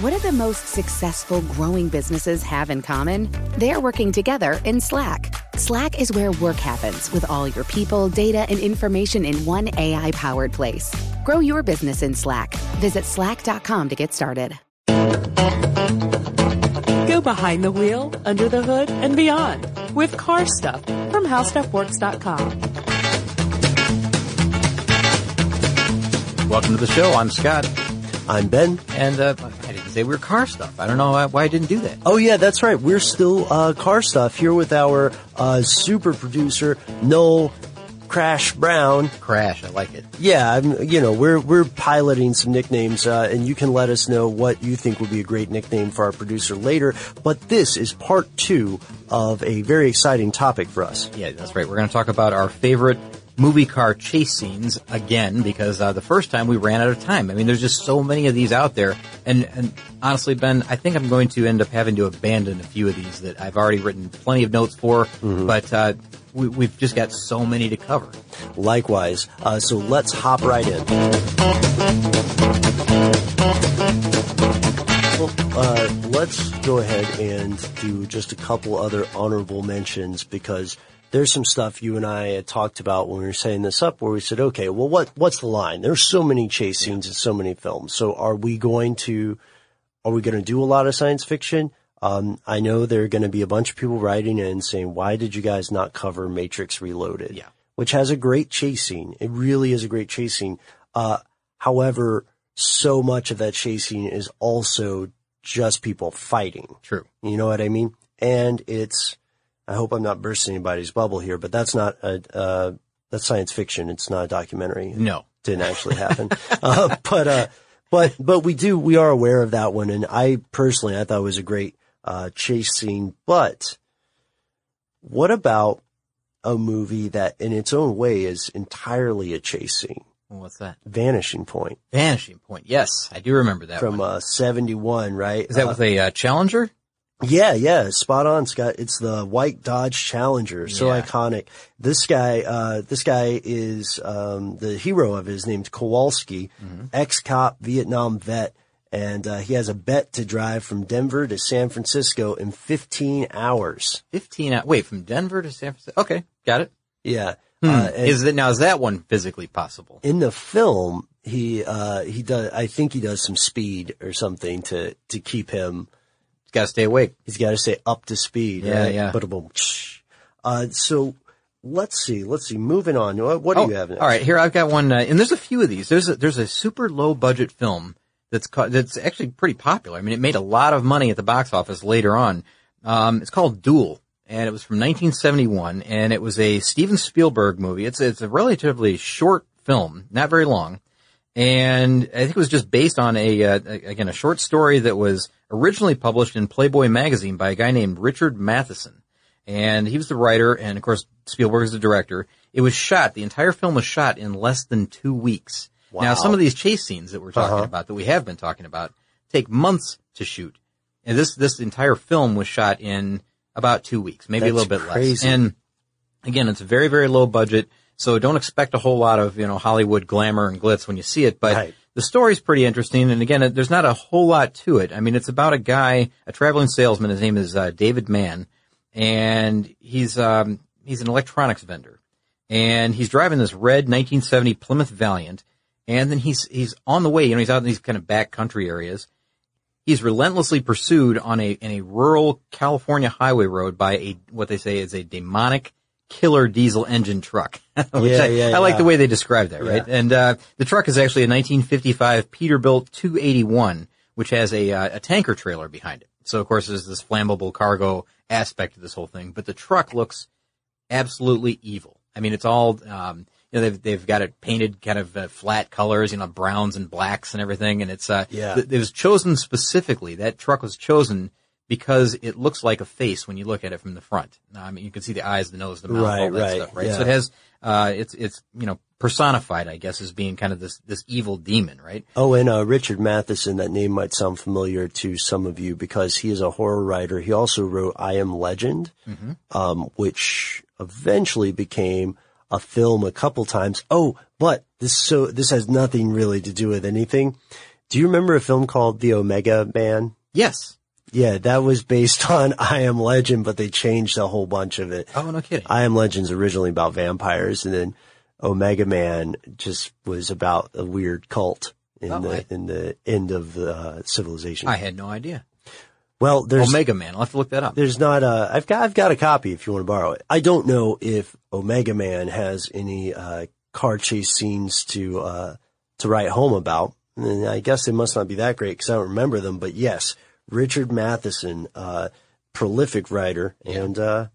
What do the most successful growing businesses have in common? They're working together in Slack. Slack is where work happens with all your people, data, and information in one AI powered place. Grow your business in Slack. Visit slack.com to get started. Go behind the wheel, under the hood, and beyond with car stuff from howstuffworks.com. Welcome to the show. I'm Scott. I'm Ben. And uh, We were car stuff. I don't know why, why I didn't do that. Oh yeah, that's right. We're still uh, car stuff here with our uh, super producer Noel Crash Brown. Crash, I like it. Yeah, I'm, you know we're we're piloting some nicknames, uh, and you can let us know what you think would be a great nickname for our producer later. But this is part two of a very exciting topic for us. Yeah, that's right. We're going to talk about our favorite movie car chase scenes again because uh, the first time we ran out of time. I mean, there's just so many of these out there, and and honestly, Ben, I think I'm going to end up having to abandon a few of these that I've already written plenty of notes for, Mm-hmm. but uh, we, we've just got so many to cover. Likewise, uh, so let's hop right in. Well, uh, let's go ahead and do just a couple other honorable mentions because there's some stuff you and I had talked about when we were setting this up where we said, okay, well, what, what's the line? There's so many chase scenes in so many films. So are we going to, are we going to do a lot of science fiction? Um, I know there are going to be a bunch of people writing in saying, why did you guys not cover Matrix Reloaded? Yeah. Which has a great chase scene. It really is a great chase scene. Uh, however, so much of that chase scene is also just people fighting. True. You know what I mean? And it's, I hope I'm not bursting anybody's bubble here, but that's not a, uh, that's science fiction. It's not a documentary. No. it Didn't actually happen. uh, but, uh, but, but we do, we are aware of that one. And I personally, I thought it was a great, uh, chase scene. But what about a movie that in its own way is entirely a chase scene? What's that? Vanishing Point Vanishing Point. Yes, I do remember that from, one. uh, 71, right? Is that Uh, with a uh, Challenger? Yeah, yeah, spot on, Scott. It's the white Dodge Challenger, so Yeah. iconic. This guy, uh, this guy is um, the hero of his named Kowalski, Mm-hmm. ex-cop, Vietnam vet, and uh, he has a bet to drive from Denver to San Francisco in 15 hours. 15 out. Wait, from Denver to San Francisco. Okay, got it. Yeah, Hmm. uh, is that now? Is that one physically possible? in the film he uh, he does. I think he does some speed or something to to keep him Got to stay awake. He's got to stay up to speed. Yeah, right? yeah. Ba-da-boom. Uh, so let's see. Let's see. Moving on. What, what do you have next? Oh, All right, here I've got one, uh, and there's a few of these. There's a, there's a super low budget film that's that's actually pretty popular. I mean, it made a lot of money at the box office later on. Um, it's called Duel, and it was from 1971, and it was a Steven Spielberg movie. It's it's a relatively short film, not very long, and I think it was just based on a uh, again a short story that was originally published in Playboy magazine by a guy named Richard Matheson and he was the writer, and of course Spielberg is the director. It was shot. The entire film was shot in less than two weeks. Now, some of these chase scenes that we're talking uh-huh. about, that we have been talking about, take months to shoot, and this this entire film was shot in about two weeks, maybe a little bit crazy. less. And again, it's very very low budget, so don't expect a whole lot of you know Hollywood glamour and glitz when you see it, but. Right. The story's pretty interesting, and again, there's not a whole lot to it. I mean, it's about a guy, a traveling salesman. His name is uh, David Mann, and he's um, he's an electronics vendor, and he's driving this red 1970 Plymouth Valiant, and then he's he's on the way. You know, he's out in these kind of back country areas, he's relentlessly pursued on a in a rural California highway road by a what they say is a demonic killer diesel engine truck. Which Yeah, I, yeah, I like yeah. the way they describe that, right? And uh, the truck is actually a 1955 Peterbilt 281, which has a uh, a tanker trailer behind it. So of course there's this flammable cargo aspect to this whole thing, but the truck looks absolutely evil. I mean, it's all, um, you know, they've, they've got it painted kind of uh, flat colors, you know, browns and blacks and everything. And it's, uh, Yeah. th- it was chosen specifically. That truck was chosen because it looks like a face when you look at it from the front. I mean, you can see the eyes, the nose, the mouth, all that right, stuff, right? yeah. So it has, uh, it's, it's, you know, personified, I guess, as being kind of this, this evil demon, right? Oh, and uh, Richard Matheson, that name might sound familiar to some of you because he is a horror writer. He also wrote I Am Legend, um, which eventually became a film a couple times. Oh, but this so this has nothing really to do with anything. Do you remember a film called The Omega Man? Yes. Yeah, that was based on I Am Legend, but they changed a whole bunch of it. Oh, no kidding. I Am Legend's originally about vampires, and then Omega Man just was about a weird cult in Oh, the I- in the end of the uh, civilization. I had no idea. well, there's Omega Man. I'll have to look that up. there's not a I've got I've got a copy if you want to borrow it. I don't know if Omega Man has any uh, car chase scenes to uh, to write home about. And I guess they must not be that great because I don't remember them. But yes, Richard Matheson, uh, prolific writer, and uh,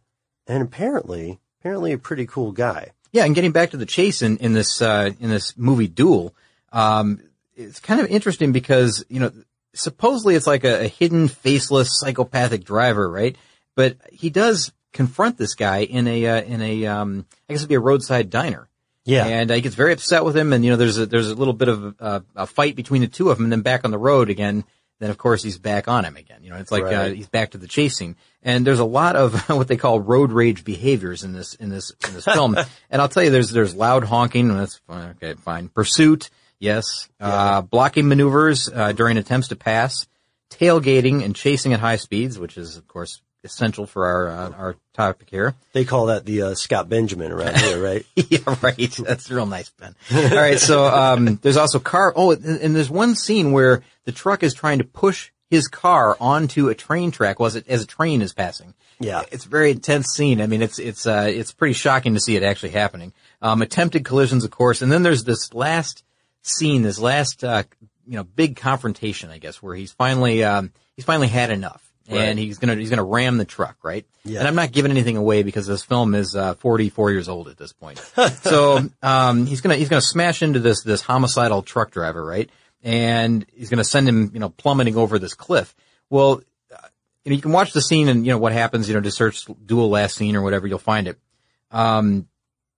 and apparently apparently a pretty cool guy. Yeah, and getting back to the chase in, in this uh, in this movie Duel, um, it's kind of interesting because you know supposedly it's like a, a hidden, faceless, psychopathic driver, right? But he does confront this guy in a uh, in a um, I guess it'd be a roadside diner. Yeah. and uh, he gets very upset with him, and you know there's a, there's a little bit of a, a fight between the two of them, and then back on the road again. Then of course he's back on him again. You know, it's like uh, he's back to the chasing. And there's a lot of what they call road rage behaviors in this in this in this film. and I'll tell you, there's there's loud honking. That's fine. Okay, fine. Pursuit, yes. Uh, blocking maneuvers uh, during attempts to pass, tailgating and chasing at high speeds, which is of course essential for our uh, our topic here. They call that the uh, Scott Benjamin around here, right? yeah, right. That's real nice, Ben. All right. So, um, there's also car. Oh, and, and there's one scene where the truck is trying to push his car onto a train track as it, as a train is passing. Yeah. It's a very intense scene. I mean, it's, it's, uh, it's pretty shocking to see it actually happening. Um, attempted collisions, of course. And then there's this last scene, this last, uh, you know, big confrontation, I guess, where he's finally, um, he's finally had enough. And he's gonna, he's gonna ram the truck, right? Yeah. And I'm not giving anything away because this film is, uh, 44 years old at this point. so, um, he's gonna, he's gonna smash into this, this homicidal truck driver, right? And he's gonna send him, you know, plummeting over this cliff. Well, uh, you know, you can watch the scene and, you know, what happens, you know, to search Duel last scene or whatever, you'll find it. Um,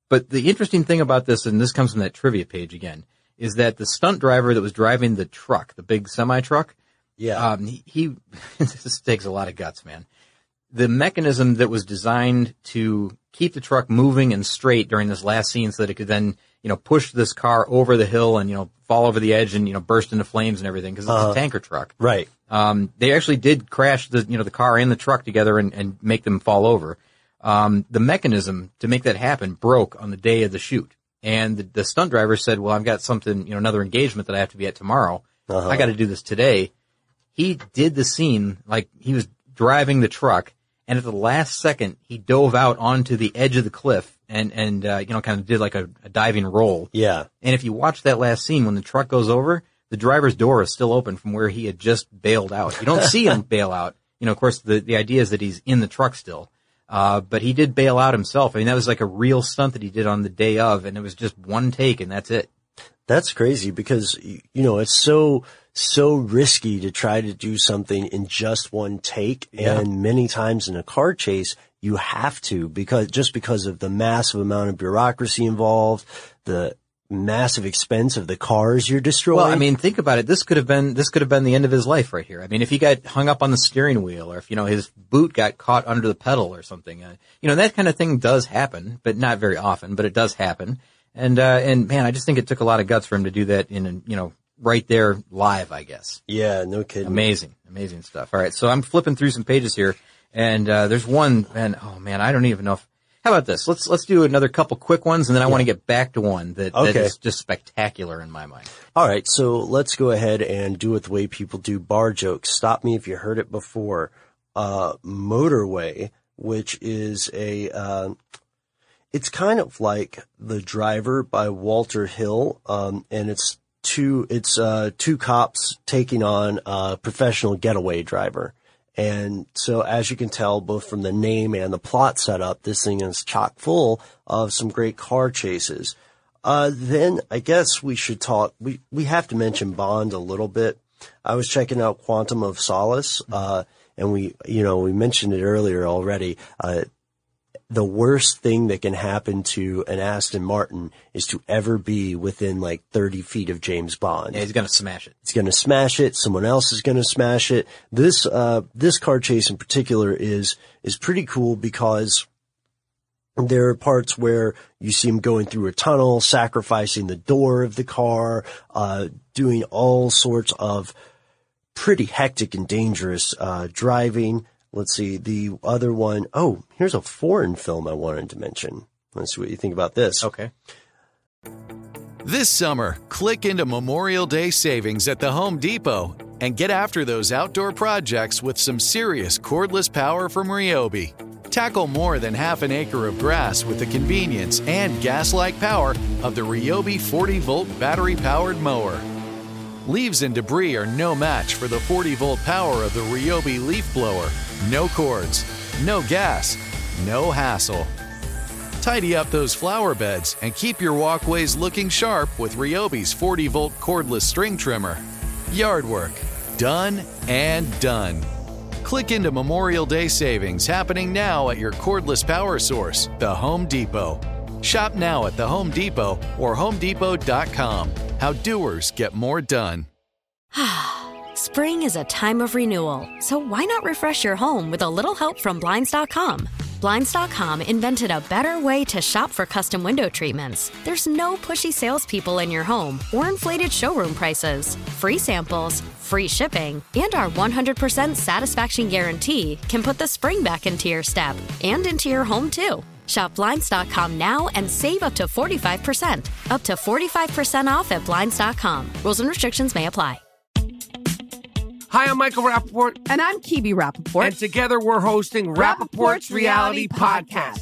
but the interesting thing about this, and this comes from that trivia page again, is that the stunt driver that was driving the truck, the big semi truck, Yeah. um, he, he this takes a lot of guts, man. The mechanism that was designed to keep the truck moving and straight during this last scene so that it could then, you know, push this car over the hill and, you know, fall over the edge and, you know, burst into flames and everything because it's a tanker truck. right. Um, they actually did crash the, you know, the car and the truck together and, and make them fall over. Um, the mechanism to make that happen broke on the day of the shoot. And the, the stunt driver said, well, I've got something, you know, another engagement that I have to be at tomorrow. I got to do this today. He did the scene like he was driving the truck and at the last second he dove out onto the edge of the cliff and, and, uh, you know, kind of did like a, a diving roll. Yeah. And if you watch that last scene, when the truck goes over, the driver's door is still open from where he had just bailed out. You don't see him bail out. You know, of course, the, the idea is that he's in the truck still. Uh, but he did bail out himself. I mean, that was like a real stunt that he did on the day of, and it was just one take, and that's it. That's crazy because, you know, it's so, so risky to try to do something in just one take. Yeah. And many times in a car chase, you have to because, just because of the massive amount of bureaucracy involved, the massive expense of the cars you're destroying. Well, I mean, think about it. This could have been this could have been the end of his life right here. I mean, if he got hung up on the steering wheel, or if you know his boot got caught under the pedal or something, uh, you know that kind of thing does happen, but not very often. But it does happen. And uh, and man, I just think it took a lot of guts for him to do that in you know right there live. I guess. yeah, no kidding. Amazing, amazing stuff. All right, so I'm flipping through some pages here, and uh, there's one, and oh man, I don't even know if How about this? Let's let's do another couple quick ones, and then I want to get back to one that, that Okay. is just spectacular in my mind. All right, so let's go ahead and do it the way people do bar jokes. Stop me if you heard it before. Uh, Motorway, which is a, uh, it's kind of like The Driver by Walter Hill, um, and it's two, it's, uh, two cops taking on a professional getaway driver. And so as you can tell, both from the name and the plot setup, this thing is chock full of some great car chases. Uh, then I guess we should talk, we, we have to mention Bond a little bit. I was checking out Quantum of Solace, uh, and we, you know, we mentioned it earlier already. Uh, the worst thing that can happen to an Aston Martin is to ever be within like 30 feet of James Bond. Yeah, he's gonna smash it. It's going to smash it. Someone else is going to smash it. This, uh, this car chase in particular is, is pretty cool because there are parts where you see him going through a tunnel, sacrificing the door of the car, uh, doing all sorts of pretty hectic and dangerous, uh, driving. Let's see. The other one, oh, here's a foreign film I wanted to mention. Let's see what you think about this. Okay. This summer, click into Memorial Day savings at the Home Depot and get after those outdoor projects with some serious cordless power from Ryobi. Tackle more than half an acre of grass with the convenience and gas like power of the Ryobi 40 volt battery powered mower. Leaves and debris are no match for the 40 volt power of the Ryobi leaf blower. No cords, no gas, no hassle. Tidy up those flower beds and keep your walkways looking sharp with Ryobi's 40 volt cordless string trimmer. Yard work, done and done. Click into Memorial Day savings happening now at your cordless power source, the Home Depot. Shop now at the Home Depot or HomeDepot.com. How doers get more done. Spring is a time of renewal, so why not refresh your home with a little help from Blinds.com? Blinds.com invented a better way to shop for custom window treatments. There's no pushy salespeople in your home or inflated showroom prices. Free samples, free shipping, and our 100% satisfaction guarantee can put the spring back into your step and into your home too. Shop Blinds.com now and save up to 45%. Up to 45% off at Blinds.com. Rules and restrictions may apply. Hi, I'm Michael Rappaport, And I'm Kibi Rappaport. and together we're hosting Rappaport's Reality Podcast.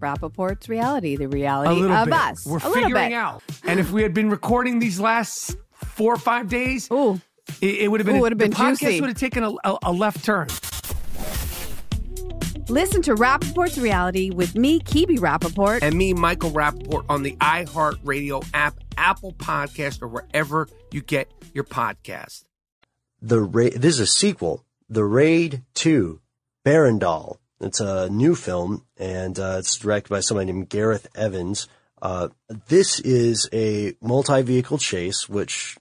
Rappaport's reality, the reality of bit. us. We're a little figuring bit. out. And if we had been recording these last four or five days, Ooh, it, it would have been, Ooh, would've been the podcast juicy. would have taken a, a, a left turn. listen to Rappaport's reality with me, Kibi Rappaport. and me, Michael Rappaport, on the iHeartRadio app, Apple Podcast, or wherever you get your podcast. the Ra- this is a sequel, The Raid 2, Berandal. It's a new film and uh, it's directed by somebody named Gareth Evans. Uh, this is a multi-vehicle chase, which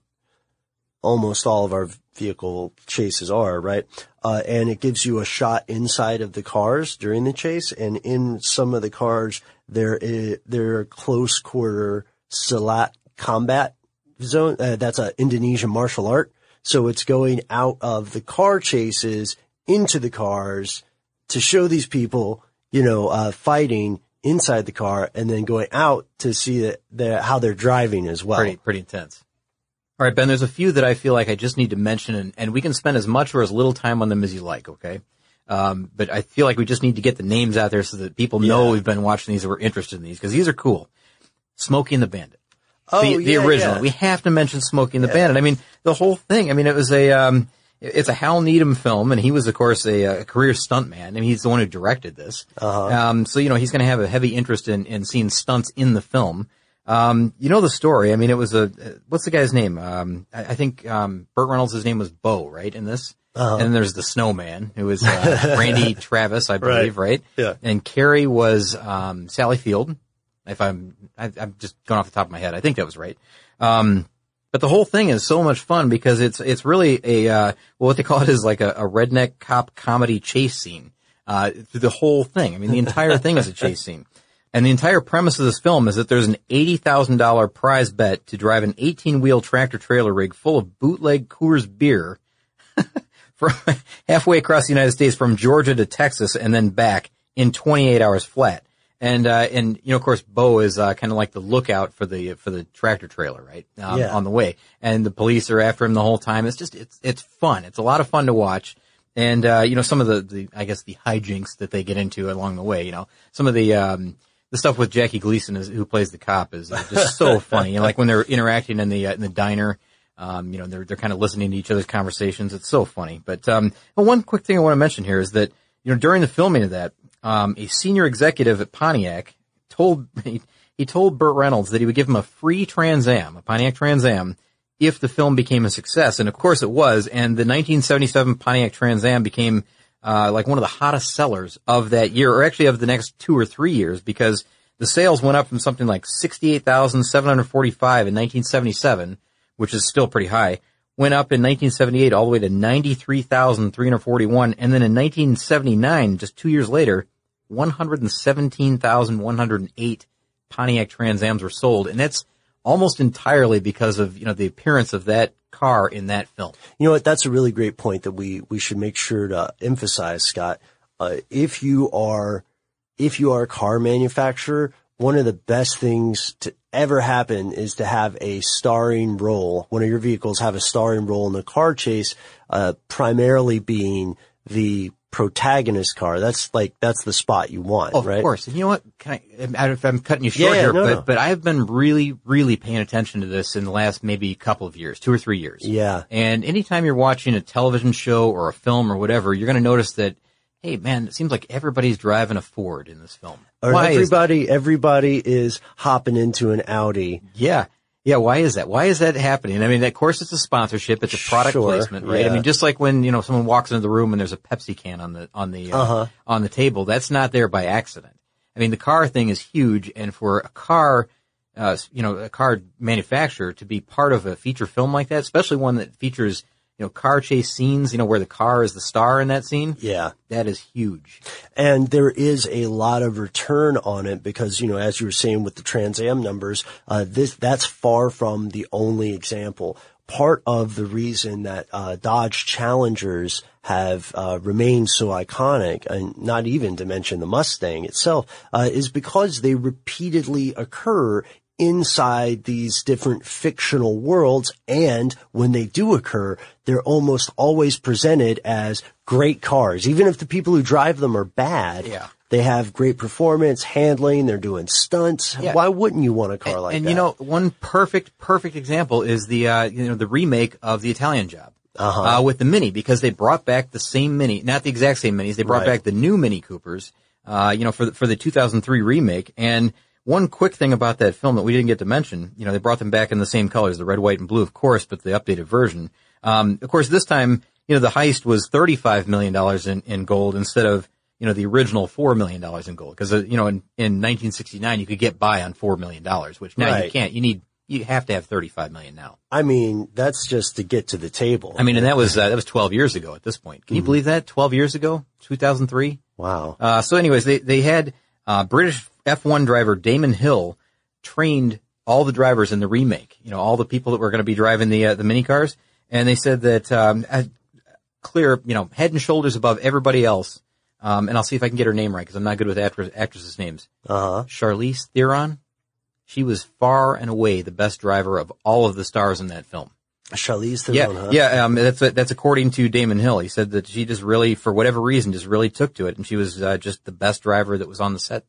almost all of our vehicle chases are, right? Uh, and it gives you a shot inside of the cars during the chase. And in some of the cars, there there are close quarter Silat combat zone. Uh, that's an Indonesian martial art. So it's going out of the car chases into the cars to show these people, you know, uh, fighting inside the car and then going out to see that how they're driving as well. Pretty, pretty intense. All right, Ben, there's a few that I feel like I just need to mention and, and we can spend as much or as little time on them as you like, okay? Um, but I feel like we just need to get the names out there so that people know Yeah. we've been watching these and we're interested in these because these are cool. Smokey and the Bandit. Oh, the, the original. yeah. We have to mention Smokey and the Bandit. I mean, the whole thing. I mean, it was a, um, it's a Hal Needham film, and he was, of course, a, a career stuntman. I mean, he's the one who directed this. Uh-huh. Um, so you know, he's going to have a heavy interest in in seeing stunts in the film. Um, you know the story. I mean, it was a what's the guy's name? Um, I, I think um, Burt Reynolds' his name was Bo, right? In this, Uh-huh. and then there's the Snowman, who was uh, Randy Travis, I believe, right? Yeah. And Carrie was um, Sally Field. If I'm, I, I'm just going off the top of my head. I think that was right. Um, but the whole thing is so much fun because it's it's really a uh, well, what they call it is like a, a redneck cop comedy chase scene uh, through the whole thing. I mean, the entire thing is a chase scene. And the entire premise of this film is that there's an $80,000 prize bet to drive an 18 wheel tractor trailer rig full of bootleg Coors beer from halfway across the United States from Georgia to Texas and then back in 28 hours flat. And, uh, and, you know, of course, Bo is, uh, kind of like the lookout for the, for the tractor trailer, right? Um, Yeah. on the way. And the police are after him the whole time. It's just, it's, it's fun. It's a lot of fun to watch. And, uh, you know, some of the, the, I guess the hijinks that they get into along the way, you know, some of the, um, the stuff with Jackie Gleason is, who plays the cop is uh, just so funny. You know, like when they're interacting in the, uh, in the diner, um, you know, they're, they're kind of listening to each other's conversations. It's so funny. But, um, one quick thing I want to mention here is that, you know, during the filming of that, um, a senior executive at Pontiac told, he, told Burt Reynolds that he would give him a free Trans Am, a Pontiac Trans Am, if the film became a success. And of course it was. And the 1977 Pontiac Trans Am became, uh, like one of the hottest sellers of that year, or actually of the next two or three years, because the sales went up from something like 68,745 in 1977, which is still pretty high, went up in 1978 all the way to 93,341. And then in 1979, just two years later, 117,108 Pontiac Trans Ams were sold. And that's almost entirely because of, you know, the appearance of that car in that film. You know what? That's a really great point that we, we should make sure to emphasize, Scott. Uh, if you are, if you are a car manufacturer, one of the best things to ever happen is to have a starring role. One of your vehicles have a starring role in the car chase, uh, primarily being the protagonist car. That's like, that's the spot you want, Of right? Of course. And you know what? Can I, I don't know if I'm cutting you short Yeah, here, no, but, no. but I've been really, really paying attention to this in the last maybe couple of years, two or three years. Yeah. And anytime you're watching a television show or a film or whatever, you're going to notice that, hey man, it seems like everybody's driving a Ford in this film. Or Why everybody, everybody is hopping into an Audi. Yeah. Yeah, why is that? Why is that happening? I mean, of course it's a sponsorship, it's a product Sure, placement, right? I mean, just like when, you know, someone walks into the room and there's a Pepsi can on the, on the, uh, Uh-huh. on the table, that's not there by accident. I mean, the car thing is huge and for a car, uh, you know, a car manufacturer to be part of a feature film like that, especially one that features, you know, car chase scenes, you know, where the car is the star in that scene, Yeah. that is huge. And there is a lot of return on it because, you know, as you were saying with the Trans Am numbers, uh, this, that's far from the only example. Part of the reason that, uh, Dodge Challengers have, uh, remained so iconic and not even to mention the Mustang itself, uh, is because they repeatedly occur inside these different fictional worlds. And when they do occur, they're almost always presented as great cars. Even if the people who drive them are bad, Yeah. they have great performance, handling, they're doing stunts. Yeah. Why wouldn't you want a car like and that? And you know, one perfect, perfect example is the, uh, you know, the remake of the Italian Job. Uh-huh. Uh, with the Mini, because they brought back the same Mini, not the exact same Minis, they brought Right. back the new Mini Coopers, uh, you know, for the, for the 2003 remake. And one quick thing about that film that we didn't get to mention, you know, they brought them back in the same colors, the red, white, and blue, of course, but the updated version. Um, of course, this time, you know, the heist was $35 million in, in gold instead of, you know, the original $4 million in gold. Cause, uh, you know, in, in 1969, you could get by on $4 million, which now you can't. You need, you have to have 35 million now. I mean, that's just to get to the table. I mean, and that was, uh, that was 12 years ago at this point. Mm-hmm. Can you believe that? 12 years ago? 2003? wow. Uh, so anyways, they, they had, uh, British F1 driver Damon Hill trained all the drivers in the remake, you know, all the people that were going to be driving the, uh, the mini cars. And they said that, um, clear, you know, head and shoulders above everybody else. Um, and I'll see if I can get her name right because I'm not good with actress, actresses' names. Uh huh. Charlize Theron. She was far and away the best driver of all of the stars in that film. Charlize Yeah, Theron, huh? yeah. Um, that's that's according to Damon Hill. He said that she just really, for whatever reason, just really took to it, and she was uh, just the best driver that was on the set.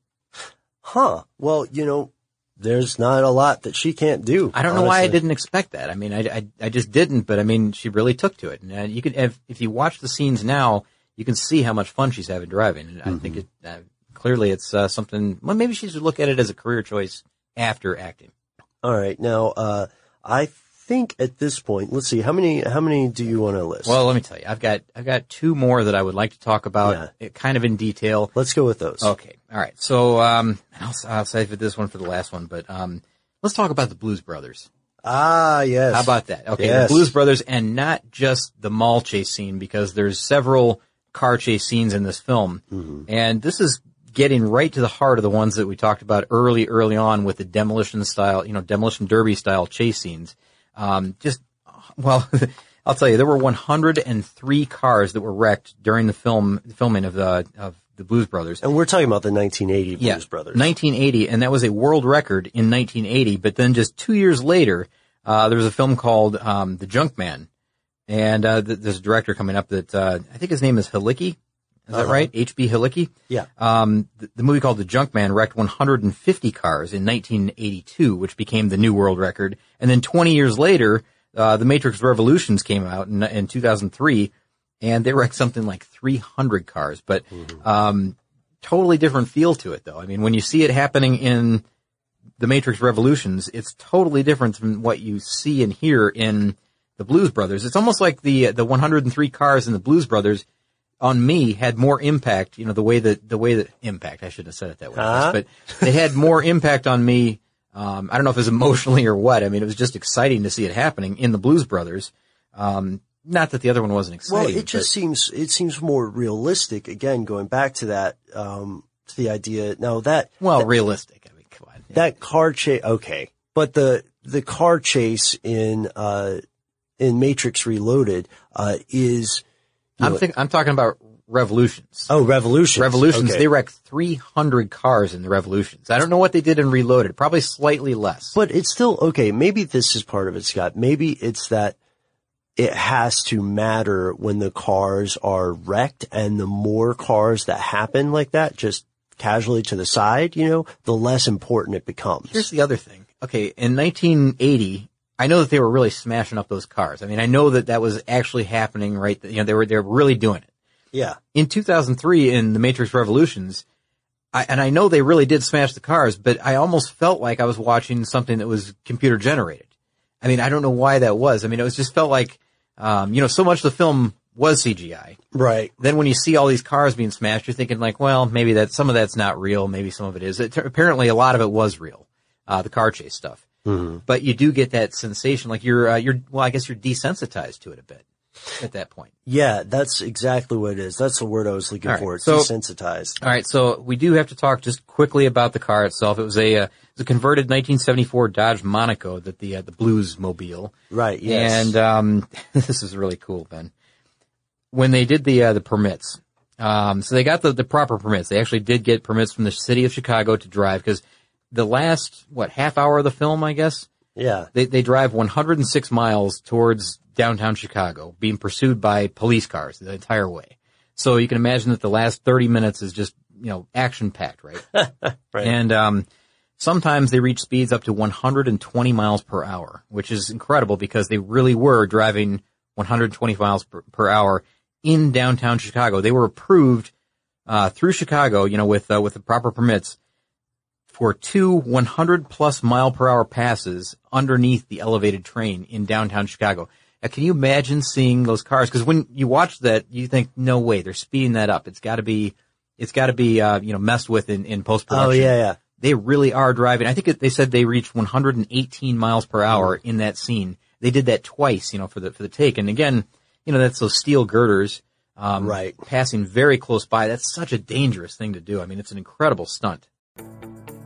Huh. Well, you know, there's not a lot that she can't do. I don't know why I didn't expect that. I mean, I, I, I just didn't, but I mean, she really took to it. And you can, if, if you watch the scenes now, you can see how much fun she's having driving. And I think it, uh, clearly it's uh, something, well, maybe she should look at it as a career choice after acting. All right. Now, uh, I think at this point, let's see, how many, how many do you want to list? Well, let me tell you, I've got I've got two more that I would like to talk about, Yeah. it kind of in detail. let's go with those. Okay, all right. So um, I'll, I'll save this one for the last one, but um, let's talk about the Blues Brothers. Ah, yes. How about that? Okay, Yes. the Blues Brothers, and not just the mall chase scene, because there's several car chase scenes in this film, Mm-hmm. and this is getting right to the heart of the ones that we talked about early, early on with the demolition style, you know, demolition derby style chase scenes. Um, just well, I'll tell you, there were 103 cars that were wrecked during the film filming of the of the Blues Brothers. And we're talking about the 1980 Blues Yeah, Brothers. 1980, and that was a world record in 1980. But then just two years later, uh, there was a film called um, The Junkman, and uh, th- there's a director coming up that uh, I think his name is Halicki. Is that Uh-huh. right? H.B. Halicki. Yeah. Um, the, the movie called The Junkman wrecked 150 cars in 1982, which became the new world record. And then 20 years later, uh, The Matrix Revolutions came out in, in 2003, and they wrecked something like 300 cars. But um, totally different feel to it, though. I mean, when you see it happening in The Matrix Revolutions, it's totally different from what you see and hear in the Blues Brothers. It's almost like the the 103 cars in the Blues Brothers on me had more impact. You know, the way that the way that impact. I shouldn't have said it that way, Huh? but they had more impact on me. Um, I don't know if it was emotionally or what. I mean, it was just exciting to see it happening in the Blues Brothers. Um, not that the other one wasn't exciting. Well, it just seems it seems more realistic. Again, going back to that, um, to the idea. Now that well, realistic. I mean, come on. that car chase, okay, but the the car chase in uh in Matrix Reloaded uh is I'm think, I'm talking about Revolutions. oh Revolution Revolutions, they wrecked 300 cars in the Revolutions. I don't know what they did in Reloaded. Probably slightly less. But it's still okay. Maybe this is part of it, Scott. Maybe it's that it has to matter when the cars are wrecked and the more cars that happen like that, just casually to the side, you know, the less important it becomes. Here's the other thing. Okay, in 1980, I know that they were really smashing up those cars. I mean, I know that that was actually happening, right? You know, they were they were really doing it. yeah. In 2003, in the Matrix Revolutions, I, and I know they really did smash the cars, but I almost felt like I was watching something that was computer generated. I mean, I don't know why that was. I mean, it was just felt like, um, you know, so much of the film was CGI. Right. then when you see all these cars being smashed, you're thinking like, well, maybe that some of that's not real, maybe some of it is. It, apparently, a lot of it was real, uh, the car chase stuff. But you do get that sensation, like you're, uh, you're, well, I guess you're desensitized to it a bit at that point. Yeah, that's exactly what it is. That's the word I was looking All for. It's so- desensitized. All right, so we do have to talk just quickly about the car itself. It was a, uh, it was a converted 1974 Dodge Monaco that the uh, the Blues Mobile. Right, yes. And um, this is really cool, Ben. When they did the uh, the permits, um, so they got the, the proper permits. They actually did get permits from the city of Chicago to drive because the last what half hour of the film, I guess, Yeah. they they drive 106 miles towards downtown Chicago, being pursued by police cars the entire way. So you can imagine that the last 30 minutes is just you know action packed, right? Right. And um, sometimes they reach speeds up to 120 miles per hour, which is incredible because they really were driving 120 miles per, per hour in downtown Chicago. They were approved uh, through Chicago, you know, with uh, with the proper permits for two 100 plus mile per hour passes underneath the elevated train in downtown Chicago. Now, can you imagine seeing those cars? Because when you watch that, you think, no way, they're speeding that up. It's got to be, it's got to be, uh, you know, messed with in, in post production. Oh, yeah, yeah. They really are driving. I think it, they said they reached 118 miles per hour Mm-hmm. in that scene. They did that twice, you know, for the for the take. And again, you know, that's those steel girders, um, Right. passing very close by. That's such a dangerous thing to do. I mean, it's an incredible stunt.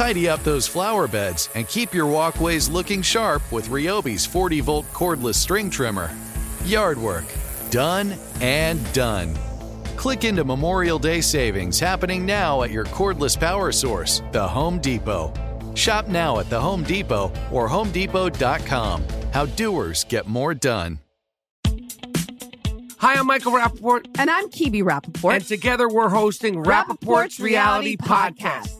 Tidy up those flower beds and keep your walkways looking sharp with Ryobi's 40 volt cordless string trimmer. Yard work, done and done. Click into Memorial Day savings happening now at your cordless power source, the Home Depot. Shop now at the Home Depot or HomeDepot.com. How doers get more done. Hi, I'm Michael Rappaport. And I'm Kibi Rappaport. And together we're hosting Rappaport's, Reality, Podcast.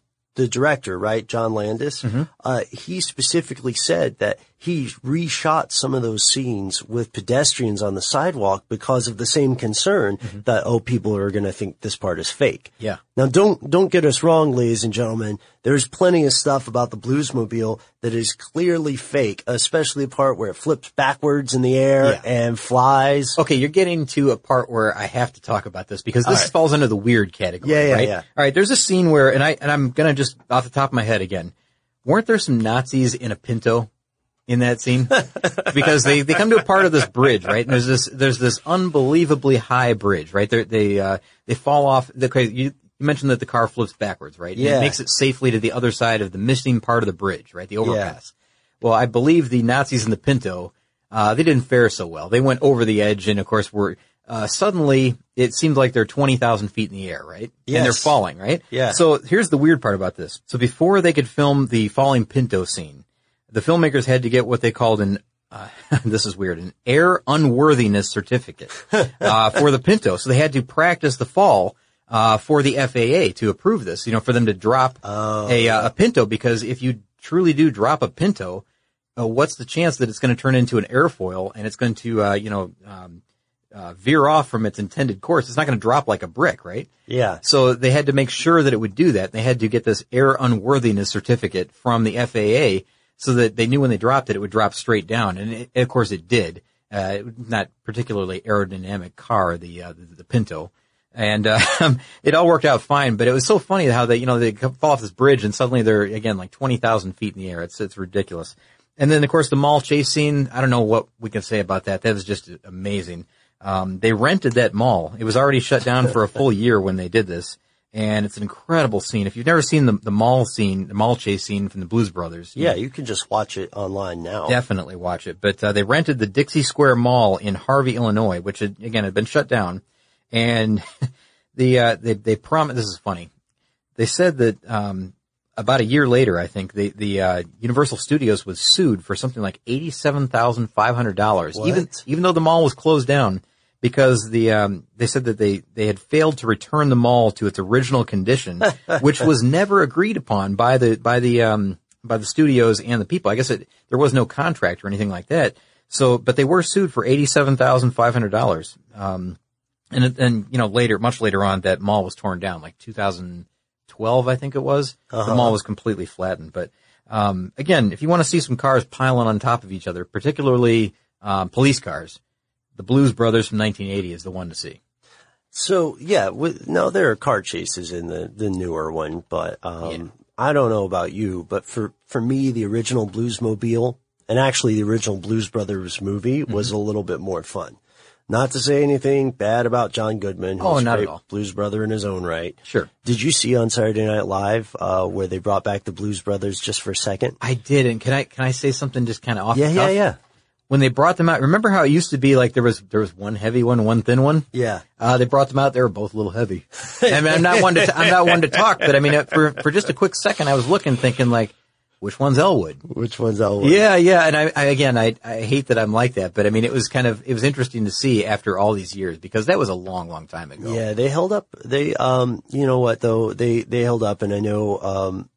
The director, right, John Landis, uh, he specifically said that he reshot some of those scenes with pedestrians on the sidewalk because of the same concern mm-hmm. that, oh, people are going to think this part is fake. Yeah. Now, don't don't get us wrong, ladies and gentlemen. There's plenty of stuff about the Bluesmobile that is clearly fake, especially the part where it flips backwards in the air Yeah. and flies. Okay, you're getting to a part where I have to talk about this because this right. falls under the weird category. Yeah, yeah, right? yeah. All right, there's a scene where, and I and I'm gonna just off the top of my head again. Weren't there some Nazis in a Pinto in that scene? because they, they come to a part of this bridge, right? And there's this there's this unbelievably high bridge, right? They're, they uh, they fall off. The, you, you mentioned that the car flips backwards, right? And Yeah. it makes it safely to the other side of the missing part of the bridge, right? The overpass. Well, I believe the Nazis in the Pinto, uh, they didn't fare so well. They went over the edge and of course were, uh, suddenly it seemed like they're 20,000 feet in the air, right? And they're falling, right? Yeah. So here's the weird part about this. So before they could film the falling Pinto scene, the filmmakers had to get what they called an, uh, this is weird, an air unworthiness certificate, uh, for the Pinto. So they had to practice the fall, uh, for the FAA to approve this, you know, for them to drop a, uh, a Pinto because if you truly do drop a Pinto, uh, what's the chance that it's going to turn into an airfoil and it's going to, uh, you know, um, uh, veer off from its intended course? It's not going to drop like a brick, right? Yeah. So they had to make sure that it would do that. They had to get this air unworthiness certificate from the FAA so that they knew when they dropped it, it would drop straight down. And it, of course it did. Uh, not particularly aerodynamic car, the, uh, the, the Pinto. And, uh, it all worked out fine, but it was so funny how they, you know, they fall off this bridge and suddenly they're, again, like 20,000 feet in the air. It's, it's ridiculous. And then, of course, the mall chase scene, I don't know what we can say about that. That was just amazing. Um, they rented that mall. It was already shut down for a full year when they did this. And it's an incredible scene. If you've never seen the, the mall scene, the mall chase scene from the Blues Brothers, Yeah, you can just watch it online now. definitely watch it. But uh, they rented the Dixie Square Mall in Harvey, Illinois, which had, again had been shut down. And the uh, they they promised. This is funny. They said that um, about a year later, I think the the uh, Universal Studios was sued for something like eighty seven thousand five hundred dollars, even What? even though the mall was closed down. Because the um, they said that they they had failed to return the mall to its original condition, which was never agreed upon by the by the um, by the studios and the people. I guess it, there was no contract or anything like that. So, but they were sued for eighty seven thousand five hundred dollars. Um, and and you know later, much later on, that mall was torn down, like 2012, I think it was. The Uh-huh. mall was completely flattened. But um, again, if you want to see some cars piling on top of each other, particularly um, police cars, the Blues Brothers from 1980 is the one to see. So yeah, with, no, there are car chases in the the newer one, but um, I don't know about you, but for for me, the original Bluesmobile and actually the original Blues Brothers movie Mm-hmm. was a little bit more fun. Not to say anything bad about John Goodman, who's Oh, not at great all. blues brother in his own right. Sure. Did you see on Saturday Night Live uh, where they brought back the Blues Brothers just for a second? I did, and can I can I say something just kind of off? Yeah, the yeah, yeah. When they brought them out, remember how it used to be like there was there was one heavy one, one thin one. Yeah. Uh, they brought them out; they were both a little heavy. I mean, I'm not one to I'm not one to talk, but I mean, uh, for for just a quick second, I was looking, thinking like, which one's Elwood? Which one's Elwood? Yeah, yeah, and I, I again, I I hate that I'm like that, but I mean, it was kind of it was interesting to see after all these years because that was a long, long time ago. Yeah, they held up. They, um, you know what though? They, they held up and I know, um,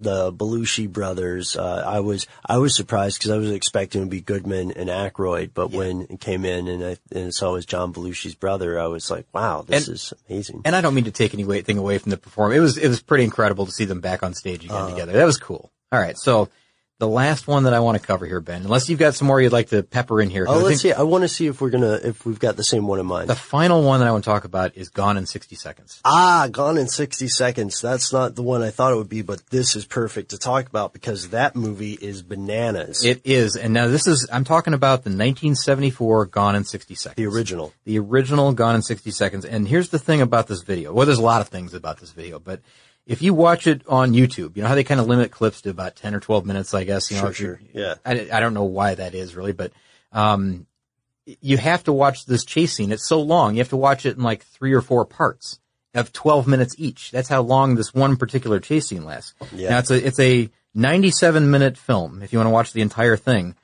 the Belushi brothers, uh, I was, I was surprised because I was expecting it to be Goodman and Aykroyd, but when it came in and I, and saw it was John Belushi's brother, I was like, wow, this And- is amazing. And I don't mean to take anything away from the performance. It was it was pretty incredible to see them back on stage again Uh-huh. together. That was cool. All right, so the last one that I want to cover here, Ben, unless you've got some more you'd like to pepper in here. Oh, let's see. I want to see if we're gonna, if we've got the same one in mind. The final one that I want to talk about is Gone in 60 Seconds. Ah, Gone in 60 Seconds. That's not the one I thought it would be, but this is perfect to talk about because that movie is bananas. It is, and now this is I'm talking about the 1974 Gone in 60 Seconds, the original. the original Gone in 60 Seconds. And here's the thing about this video. Well, there's a lot of things about this video, but if you watch it on YouTube, you know how they kind of limit clips to about 10 or 12 minutes, I guess. You know, Sure, sure. Yeah. I, I don't know why that is really, but um, you have to watch this chase scene. It's so long. You have to watch it in like three or four parts of 12 minutes each. That's how long this one particular chase scene lasts. Yeah. Now it's a it's a 97 minute film. If you want to watch the entire thing,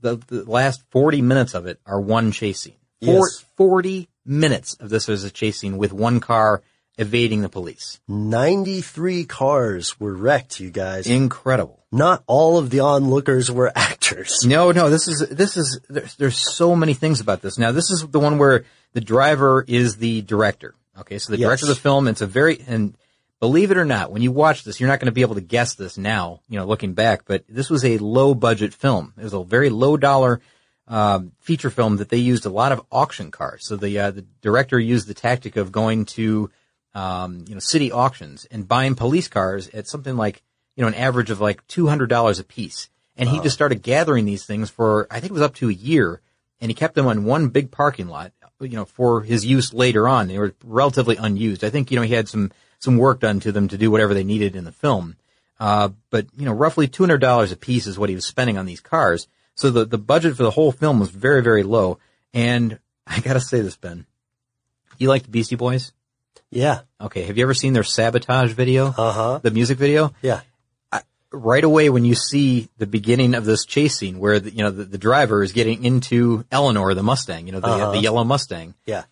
the, the last 40 minutes of it are one chase scene. Four, Yes. 40 minutes of this is a chase scene with one car evading the police. 93 cars were wrecked, you guys. Incredible. Not all of the onlookers were actors. No, no, this is, this is, there's, there's so many things about this. Now, this is the one where the driver is the director. Okay, so the Yes. director of the film, it's a very, and believe it or not, when you watch this, you're not going to be able to guess this now, you know, looking back, but this was a low budget film. It was a very low dollar, um, feature film that they used a lot of auction cars. So the, uh, the director used the tactic of going to, um, you know, city auctions and buying police cars at something like, you know, an average of like $200 a piece. And he just started gathering these things for, I think it was up to a year and he kept them on one big parking lot, you know, for his use later on. They were relatively unused. I think, you know, he had some, some work done to them to do whatever they needed in the film. Uh, but, you know, roughly $200 a piece is what he was spending on these cars. So the, the budget for the whole film was very, very low. And I gotta say this, Ben. You like the Beastie Boys? Yeah. Okay. Have you ever seen their sabotage video? Uh huh. The music video? Yeah. right away when you see the beginning of this chase scene where the, you know the, the driver is getting into Eleanor the Mustang, you know the Uh-huh. the yellow Mustang. Yeah.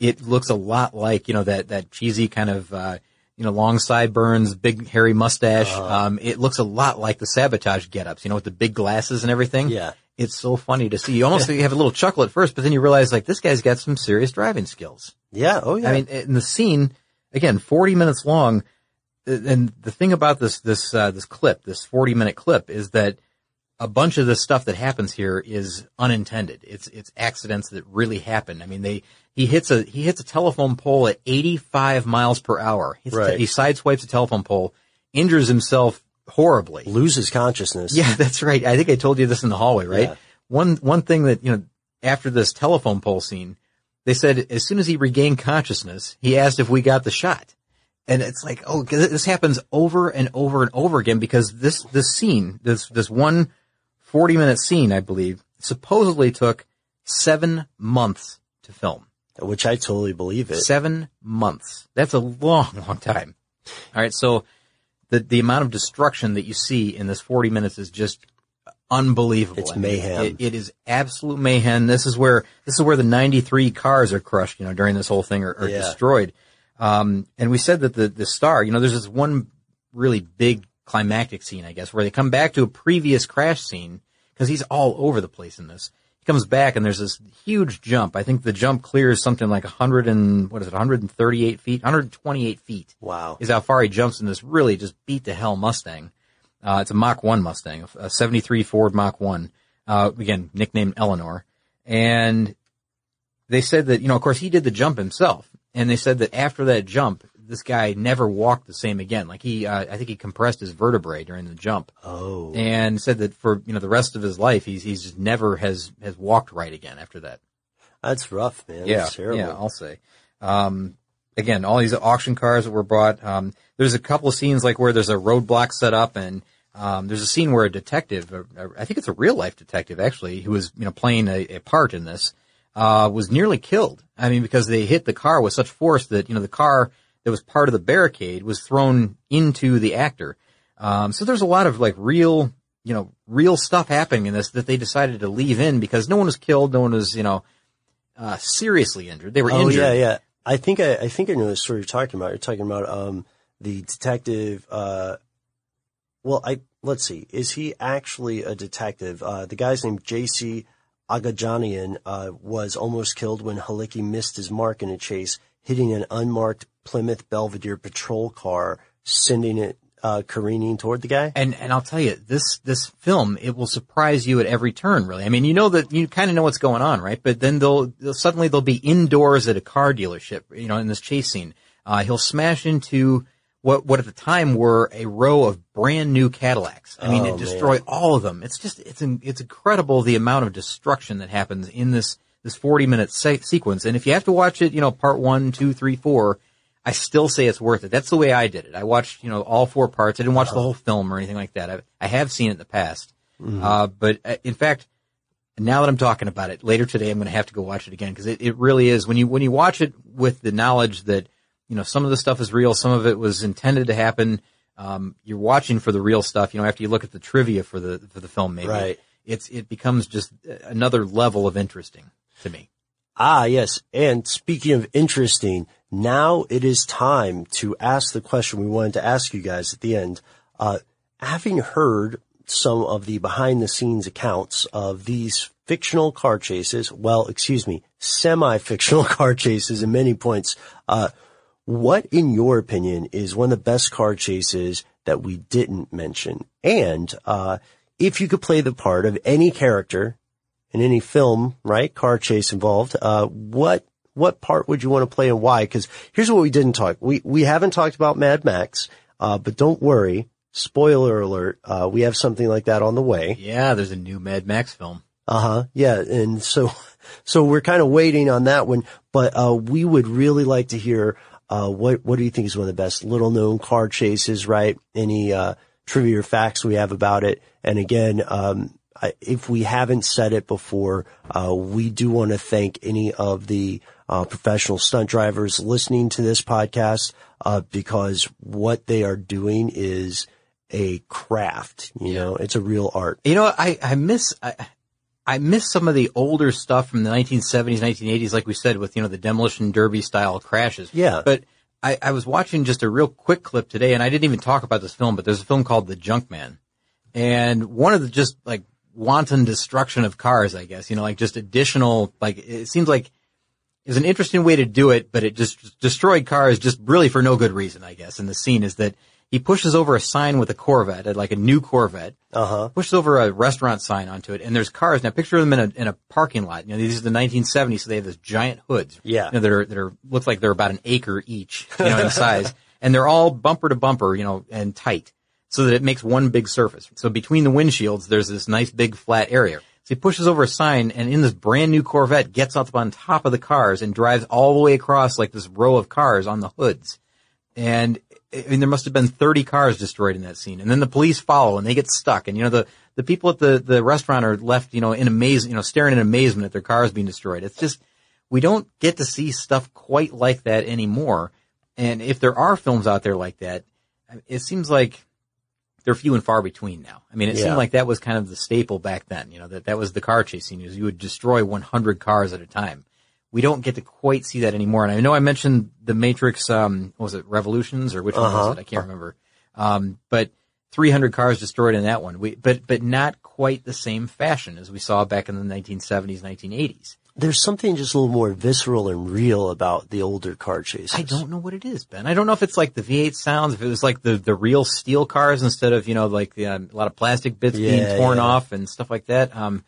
It looks a lot like you know that that cheesy kind of uh, you know long sideburns, big hairy mustache. Uh-huh. Um, it looks a lot like the sabotage get-ups, you know, with the big glasses and everything. Yeah. It's so funny to see. You almost you have a little chuckle at first, but then you realize like this guy's got some serious driving skills. Yeah. Oh yeah. I mean, in the scene, again, 40 minutes long. uh, And the thing about this, this, uh, this clip, this 40 minute clip is that a bunch of the stuff that happens here is unintended. It's, it's accidents that really happen. I mean, they, he hits a, he hits a telephone pole at 85 miles per hour. He's- Right. He sideswipes a telephone pole, injures himself horribly. loses consciousness. Yeah, that's right. I think I told you this in the hallway, right? Yeah. One one thing that you know after this telephone pole scene, they said as soon as he regained consciousness, he asked if we got the shot, and it's like, oh, this happens over and over and over again because this this scene, this this one 40 minute scene, I believe, supposedly took seven months to film. Which I totally believe it. Seven months. That's a long, long time. All right. So the, the amount of destruction that you see in this 40 minutes is just unbelievable. It's I mean, mayhem. it- it is absolute mayhem. This is where, this is where the 93 cars are crushed, you know, during this whole thing are, Yeah. destroyed. Um, and we said that the, the star, you know, there's this one really big climactic scene, I guess, where they come back to a previous crash scene because he's all over the place in this. He comes back and there's this huge jump. I think the jump clears something like 100 and, what is it, 138 feet, 128 feet Wow. is how far he jumps in this really just beat the hell Mustang. Uh, it's a Mach 1 Mustang, a 73 Ford Mach 1. Uh, again, nicknamed Eleanor. And they said that, you know, of course he did the jump himself. and they said that after that jump, this guy never walked the same again. Like he, uh, I think he compressed his vertebrae during the jump. Oh. And said that for, you know, the rest of his life, he's, he's just never has, has walked right again after that. That's rough, man. Yeah. That's terrible. Yeah, I'll say. Um, again, all these auction cars that were bought, um, there's a couple of scenes like where there's a roadblock set up and, um, there's a scene where a detective, I think it's a real life detective actually, who was, you know, playing a, a part in this, uh, was nearly killed. I mean, because they hit the car with such force that, you know, the car that was part of the barricade was thrown into the actor. Um, so there's a lot of like real, you know, real stuff happening in this that they decided to leave in because no one was killed, no one was, you know, uh, seriously injured. They were oh, injured. yeah, yeah. I think I, I think I know the story you're talking about. You're talking about, um, the detective, uh, well, I, let's see. Is he actually a detective? Uh, the guy's named JC Agajanian, uh, was almost killed when Halicki missed his mark in a chase, hitting an unmarked Plymouth Belvedere patrol car, sending it, uh, careening toward the guy. And and I'll tell you, this this film it will surprise you at every turn. Really, I mean, you know that you kind of know what's going on, right? But then they'll, they'll suddenly they'll be indoors at a car dealership, you know, in this chase scene. Uh, he'll smash into what what at the time were a row of brand new Cadillacs. I mean, Oh, it destroy man. all of them. It's just it's in, it's incredible the amount of destruction that happens in this this forty minute se- sequence. And if you have to watch it, you know, part one, two, three, four. I still say it's worth it. That's the way I did it. I watched, you know, all four parts. I didn't watch the whole film or anything like that. I, I have seen it in the past. Uh, but uh, in fact, now that I'm talking about it later today, I'm going to have to go watch it again because it, it really is when you, when you watch it with the knowledge that, you know, some of the stuff is real, some of it was intended to happen. Um, you're watching for the real stuff, you know, after you look at the trivia for the, for the film, maybe Right. it's, it becomes just another level of interesting to me. Ah, yes. And speaking of interesting, now it is time to ask the question we wanted to ask you guys at the end. Uh, having heard some of the behind the scenes accounts of these fictional car chases, well, excuse me, semi-fictional car chases in many points, uh, what in your opinion is one of the best car chases that we didn't mention? And, uh, if you could play the part of any character in any film, right? Car chase involved. Uh, what, what part would you want to play and why? Cause here's what we didn't talk. We, we haven't talked about Mad Max. Uh, but don't worry. Spoiler alert. Uh, we have something like that on the way. Yeah, there's a new Mad Max film. Uh huh. Yeah. And so, so we're kind of waiting on that one, but, uh, we would really like to hear, uh, what, what do you think is one of the best little known car chases, right? Any, uh, trivia or facts we have about it. And again, um, I, if we haven't said it before, uh, we do want to thank any of the, uh, professional stunt drivers listening to this podcast, uh, because what they are doing is a craft, you know, it's a real art. You know, I, I miss, I, I miss some of the older stuff from the 1970s, 1980s, like we said, with, you know, the demolition derby style crashes. Yeah. But I, I was watching just a real quick clip today and I didn't even talk about this film, but there's a film called The Junkman. And one of the just like wanton destruction of cars, I guess, you know, like just additional, like it seems like it was an interesting way to do it, but it just destroyed cars just really for no good reason, I guess. And the scene is that he pushes over a sign with a Corvette, like a new Corvette, Uh huh. pushes over a restaurant sign onto it, and there's cars. Now picture them in a in a parking lot. You know, these are the 1970s, so they have those giant hoods. Yeah. you know, that are that are looks like they're about an acre each, you know, in size, and they're all bumper to bumper, you know, and tight, so that it makes one big surface. So between the windshields, there's this nice big flat area. So he pushes over a sign, and in this brand new Corvette, gets up on top of the cars and drives all the way across like this row of cars on the hoods. And I mean, there must have been 30 cars destroyed in that scene. And then the police follow and they get stuck. And, you know, the, the people at the, the restaurant are left, you know, in amaze, you know, staring in amazement at their cars being destroyed. It's just, we don't get to see stuff quite like that anymore. And if there are films out there like that, it seems like they're few and far between now. I mean, it Yeah. seemed like that was kind of the staple back then, you know, that that was the car chasing is you would destroy 100 cars at a time. We don't get to quite see that anymore. And I know I mentioned the Matrix, um, what was it Revolutions or which one Uh-huh. was it? I can't remember. Um, but 300 cars destroyed in that one. We, but, but not quite the same fashion as we saw back in the 1970s, 1980s. There's something just a little more visceral and real about the older car chases. I don't know what it is, Ben. I don't know if it's like the V8 sounds, if it was like the, the real steel cars instead of, you know, like the, um, a lot of plastic bits being torn yeah. off and stuff like that. Um,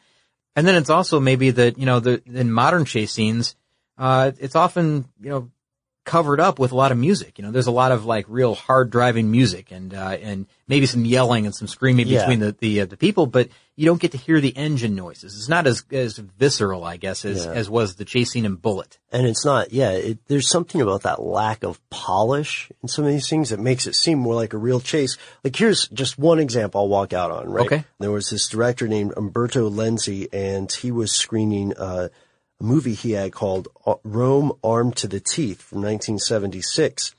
and then it's also maybe that, you know, the, in modern chase scenes, uh, it's often, you know, covered up with a lot of music. You know, there's a lot of like real hard driving music and uh, and maybe some yelling and some screaming Yeah. between the the, uh, the people, but you don't get to hear the engine noises. It's not as as visceral, I guess, as Yeah. as was the chasing in Bullitt. And it's not, yeah, it, there's something about that lack of polish in some of these things that makes it seem more like a real chase. Like here's just one example I'll walk out on, right? Okay. There was this director named Umberto Lenzi and he was screening, uh, movie he had called uh, Rome Armed to the Teeth from 1976.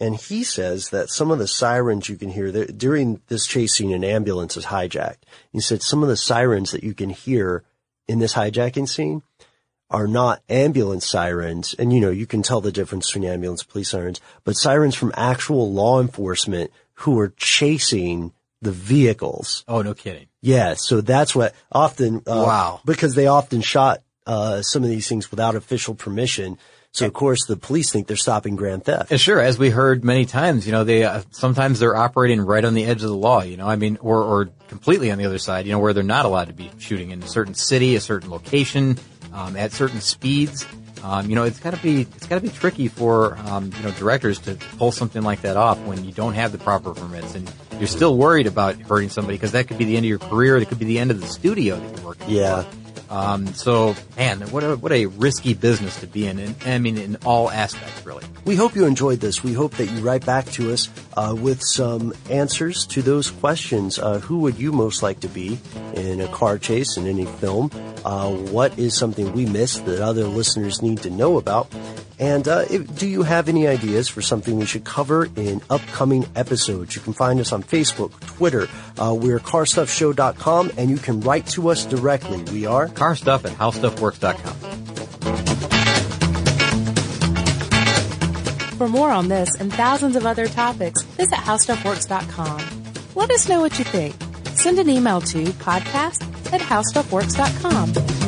And he says that some of the sirens you can hear there, during this chase scene, an ambulance is hijacked. He said some of the sirens that you can hear in this hijacking scene are not ambulance sirens. And you know, you can tell the difference between ambulance police sirens, but sirens from actual law enforcement who are chasing the vehicles. Oh, no kidding. Yeah. So that's what often, uh, Wow. because they often shot, uh, some of these things without official permission. So of course the police think they're stopping grand theft. And sure, as we heard many times, you know, they uh, sometimes they're operating right on the edge of the law. You know, I mean, or or completely on the other side. You know, where they're not allowed to be shooting in a certain city, a certain location, um, at certain speeds. Um, you know, it's got to be it's got to be tricky for um, you know directors to pull something like that off when you don't have the proper permits and you're still worried about hurting somebody because that could be the end of your career. It could be the end of the studio that you're working. Yeah. For. Um, so man, what a what a risky business to be in. And I mean, in all aspects, really. We hope you enjoyed this. We hope that you write back to us uh, with some answers to those questions. Uh, who would you most like to be in a car chase in any film? Uh, what is something we missed that other listeners need to know about? And uh, if, do you have any ideas for something we should cover in upcoming episodes? You can find us on Facebook, Twitter. Uh, we're carstuffshow.com, and you can write to us directly. We are car stuff at howstuffworks.com. For more on this and thousands of other topics, visit howstuffworks.com. Let us know what you think. Send an email to podcast at howstuffworks.com.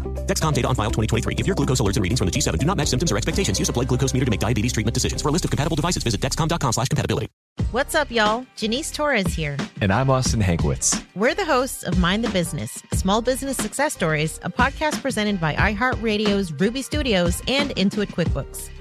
Dexcom data on file 2023. If your glucose alerts and readings from the G7 do not match symptoms or expectations, use a blood glucose meter to make diabetes treatment decisions. For a list of compatible devices, visit dexcom.com slash compatibility. What's up, y'all? Janice Torres here. And I'm Austin Hankwitz. We're the hosts of Mind the Business, Small Business Success Stories, a podcast presented by iHeartRadio's Ruby Studios and Intuit QuickBooks.